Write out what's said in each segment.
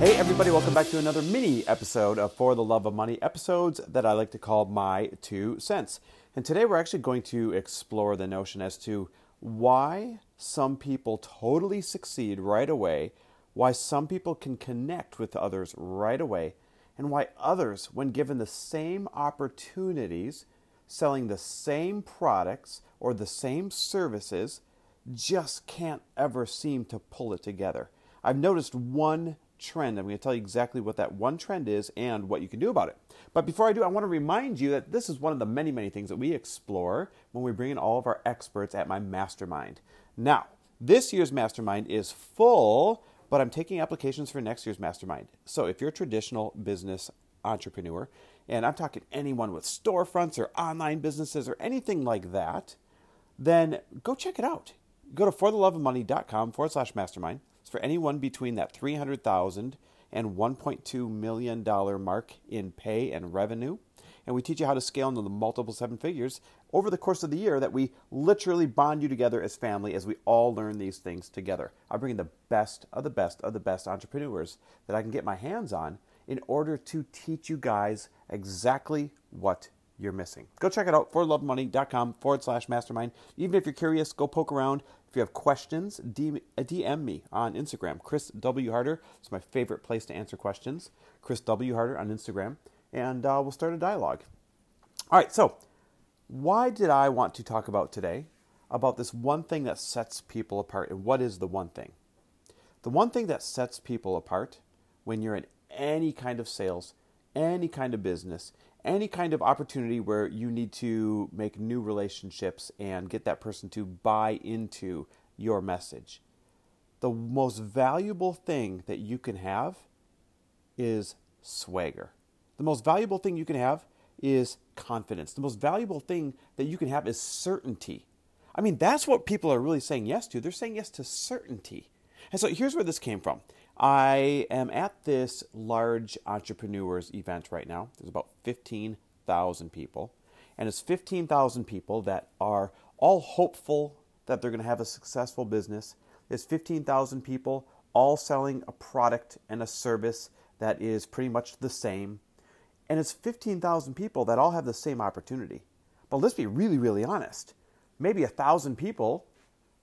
Hey, everybody, welcome back to another mini episode of For the Love of Money, episodes that I like to call My Two Cents. And today we're actually going to explore the notion as to why some people totally succeed right away, why some people can connect with others right away, and why others, when given the same opportunities, selling the same products or the same services, just can't ever seem to pull it together. I've noticed one trend. I'm going to tell you exactly what that one trend is and what you can do about it. But before I do, I want to remind you that this is one of the many, many things that we explore when we bring in all of our experts at my mastermind. Now, this year's mastermind is full, but I'm taking applications for next year's mastermind. So if you're a traditional business entrepreneur, and I'm talking anyone with storefronts or online businesses or anything like that, then go check it out. Go to fortheloveofmoney.com forward slash mastermind for anyone between that 300,000 and 1.2 million dollar mark in pay and revenue. And we teach you how to scale into the multiple seven figures over the course of the year that we literally bond you together as family as we all learn these things together. I bring in the best of the best of the best entrepreneurs that I can get my hands on in order to teach you guys exactly what you're missing. Go check it out, forlovemoney.com forward slash mastermind. Even if you're curious, go poke around. If you have questions, DM me on Instagram. Chris W. Harder. It's my favorite place to answer questions. Chris W. Harder on Instagram. And uh, we'll start a dialogue. All right, so why did I want to talk about today about this one thing that sets people apart? And what is the one thing? The one thing that sets people apart when you're in any kind of sales, any kind of business, any kind of opportunity where you need to make new relationships and get that person to buy into your message. The most valuable thing that you can have is swagger. The most valuable thing you can have is confidence. The most valuable thing that you can have is certainty. I mean, that's what people are really saying yes to. They're saying yes to certainty. And so here's where this came from. I am at this large entrepreneurs event right now. There's about 15,000 people. And it's 15,000 people that are all hopeful that they're going to have a successful business. It's 15,000 people all selling a product and a service that is pretty much the same. And it's 15,000 people that all have the same opportunity. But let's be really, really honest. Maybe a thousand people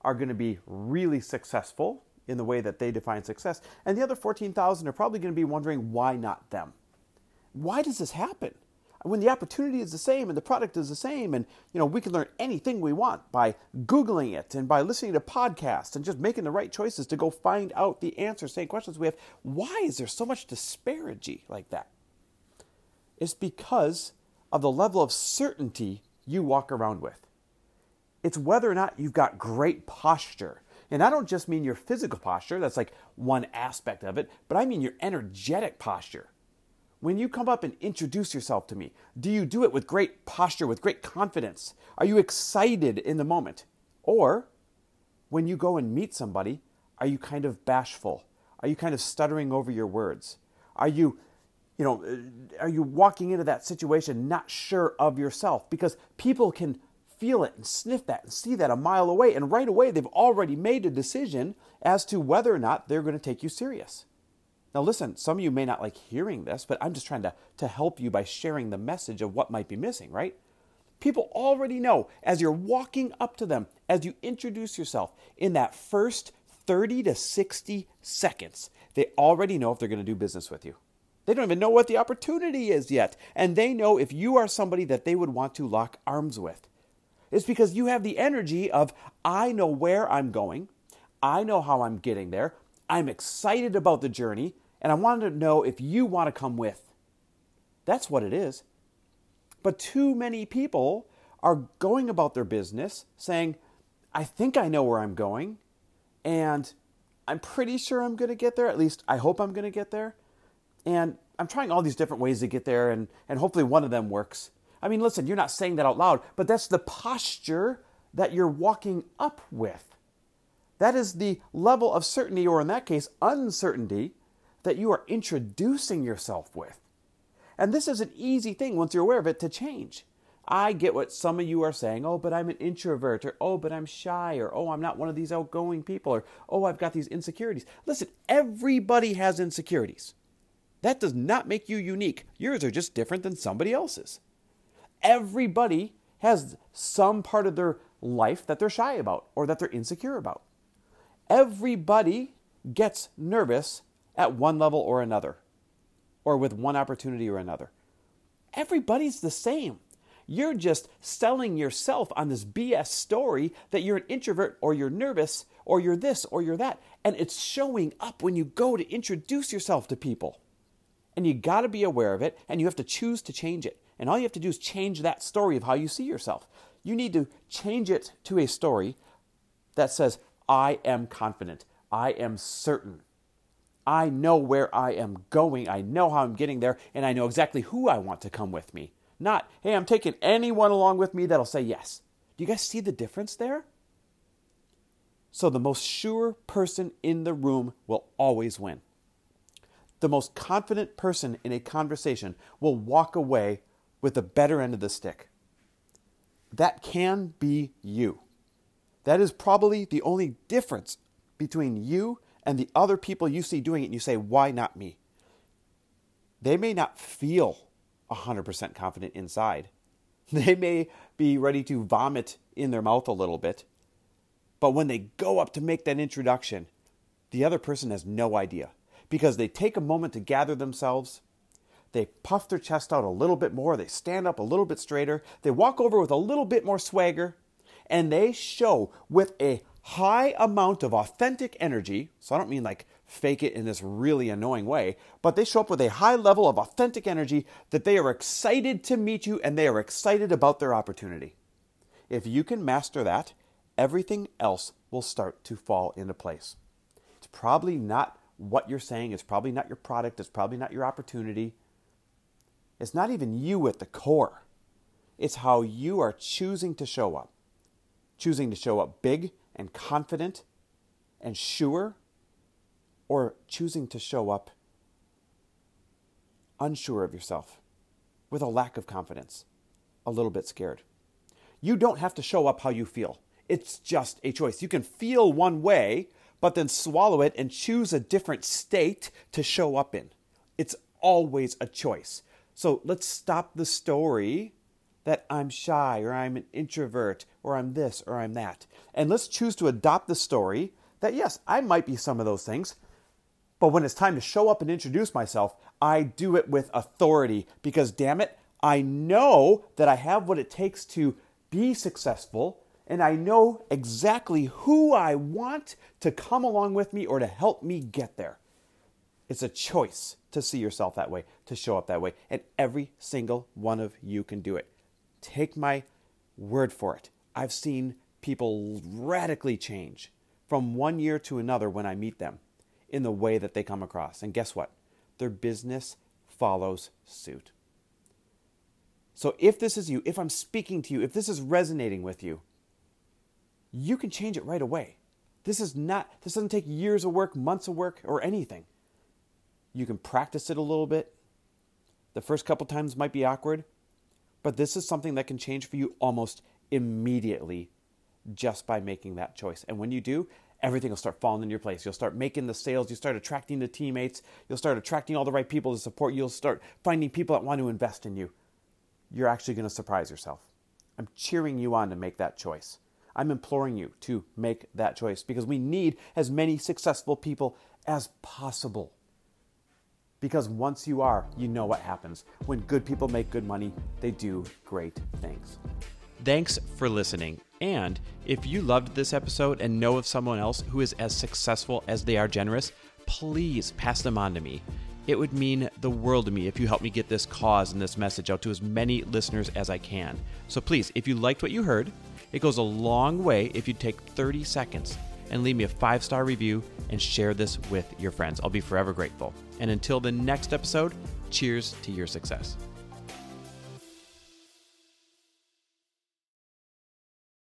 are going to be really successful in the way that they define success. And the other 14,000 are probably going to be wondering why not them? Why does this happen? When the opportunity is the same and the product is the same, and you know we can learn anything we want by googling it and by listening to podcasts and just making the right choices to go find out the answers, to same questions we have. Why is there so much disparity like that? It's because of the level of certainty you walk around with. It's whether or not you've got great posture and I don't just mean your physical posture, that's like one aspect of it, but I mean your energetic posture. When you come up and introduce yourself to me, do you do it with great posture, with great confidence? Are you excited in the moment? Or when you go and meet somebody, are you kind of bashful? Are you kind of stuttering over your words? Are you, you know, uh, are you walking into that situation not sure of yourself? Because people can feel it and sniff that and see that a mile away. And right away, they've already made a decision as to whether or not they're going to take you serious. Now, listen, some of you may not like hearing this, but I'm just trying to, to help you by sharing the message of what might be missing, right? People already know as you're walking up to them, as you introduce yourself in that first 30 to 60 seconds, they already know if they're going to do business with you. They don't even know what the opportunity is yet. And they know if you are somebody that they would want to lock arms with. It's because you have the energy of, I know where I'm going, I know how I'm getting there, I'm excited about the journey, and I wanted to know if you want to come with. That's what it is. But too many people are going about their business saying, I think I know where I'm going, and I'm pretty sure I'm going to get there. At least I hope I'm going to get there. And I'm trying all these different ways to get there, and, and hopefully one of them works. I mean, listen, you're not saying that out loud, but that's the posture that you're walking up with. That is the level of certainty, or in that case, uncertainty, that you are introducing yourself with. And this is an easy thing once you're aware of it to change. I get what some of you are saying. Oh, but I'm an introvert, or oh, but I'm shy, or oh, I'm not one of these outgoing people, or oh, I've got these insecurities. Listen, everybody has insecurities. That does not make you unique. Yours are just different than somebody else's. Everybody has some part of their life that they're shy about or that they're insecure about. Everybody gets nervous at one level or another, or with one opportunity or another. Everybody's the same. You're just selling yourself on this BS story that you're an introvert or you're nervous or you're this or you're that. And it's showing up when you go to introduce yourself to people. And you got to be aware of it and you have to choose to change it. And all you have to do is change that story of how you see yourself. You need to change it to a story that says, I am confident. I am certain. I know where I am going. I know how I'm getting there. And I know exactly who I want to come with me. Not, hey, I'm taking anyone along with me that'll say yes. Do you guys see the difference there? So the most sure person in the room will always win. The most confident person in a conversation will walk away with the better end of the stick. That can be you. That is probably the only difference between you and the other people you see doing it and you say, why not me? They may not feel 100% confident inside. They may be ready to vomit in their mouth a little bit. But when they go up to make that introduction, the other person has no idea because they take a moment to gather themselves. They puff their chest out a little bit more. They stand up a little bit straighter. They walk over with a little bit more swagger. And they show with a high amount of authentic energy. So I don't mean like fake it in this really annoying way, but they show up with a high level of authentic energy that they are excited to meet you and they are excited about their opportunity. If you can master that, everything else will start to fall into place. It's probably not what you're saying, it's probably not your product, it's probably not your opportunity. It's not even you at the core. It's how you are choosing to show up. Choosing to show up big and confident and sure or choosing to show up unsure of yourself, with a lack of confidence, a little bit scared. You don't have to show up how you feel. It's just a choice. You can feel one way, but then swallow it and choose a different state to show up in. It's always a choice. So let's stop the story that I'm shy or I'm an introvert or I'm this or I'm that. And let's choose to adopt the story that, yes, I might be some of those things, but when it's time to show up and introduce myself, I do it with authority because, damn it, I know that I have what it takes to be successful and I know exactly who I want to come along with me or to help me get there. It's a choice to see yourself that way, to show up that way, and every single one of you can do it. Take my word for it. I've seen people radically change from one year to another when I meet them in the way that they come across. And guess what? Their business follows suit. So if this is you, if I'm speaking to you, if this is resonating with you, you can change it right away. This is not this doesn't take years of work, months of work or anything. You can practice it a little bit. The first couple times might be awkward, but this is something that can change for you almost immediately just by making that choice. And when you do, everything will start falling in your place. You'll start making the sales, you start attracting the teammates, you'll start attracting all the right people to support you, you'll start finding people that want to invest in you. You're actually going to surprise yourself. I'm cheering you on to make that choice. I'm imploring you to make that choice because we need as many successful people as possible. Because once you are, you know what happens. When good people make good money, they do great things. Thanks for listening. And if you loved this episode and know of someone else who is as successful as they are generous, please pass them on to me. It would mean the world to me if you help me get this cause and this message out to as many listeners as I can. So please, if you liked what you heard, it goes a long way if you take 30 seconds and leave me a five star review and share this with your friends. I'll be forever grateful. And until the next episode, Cheers to your success.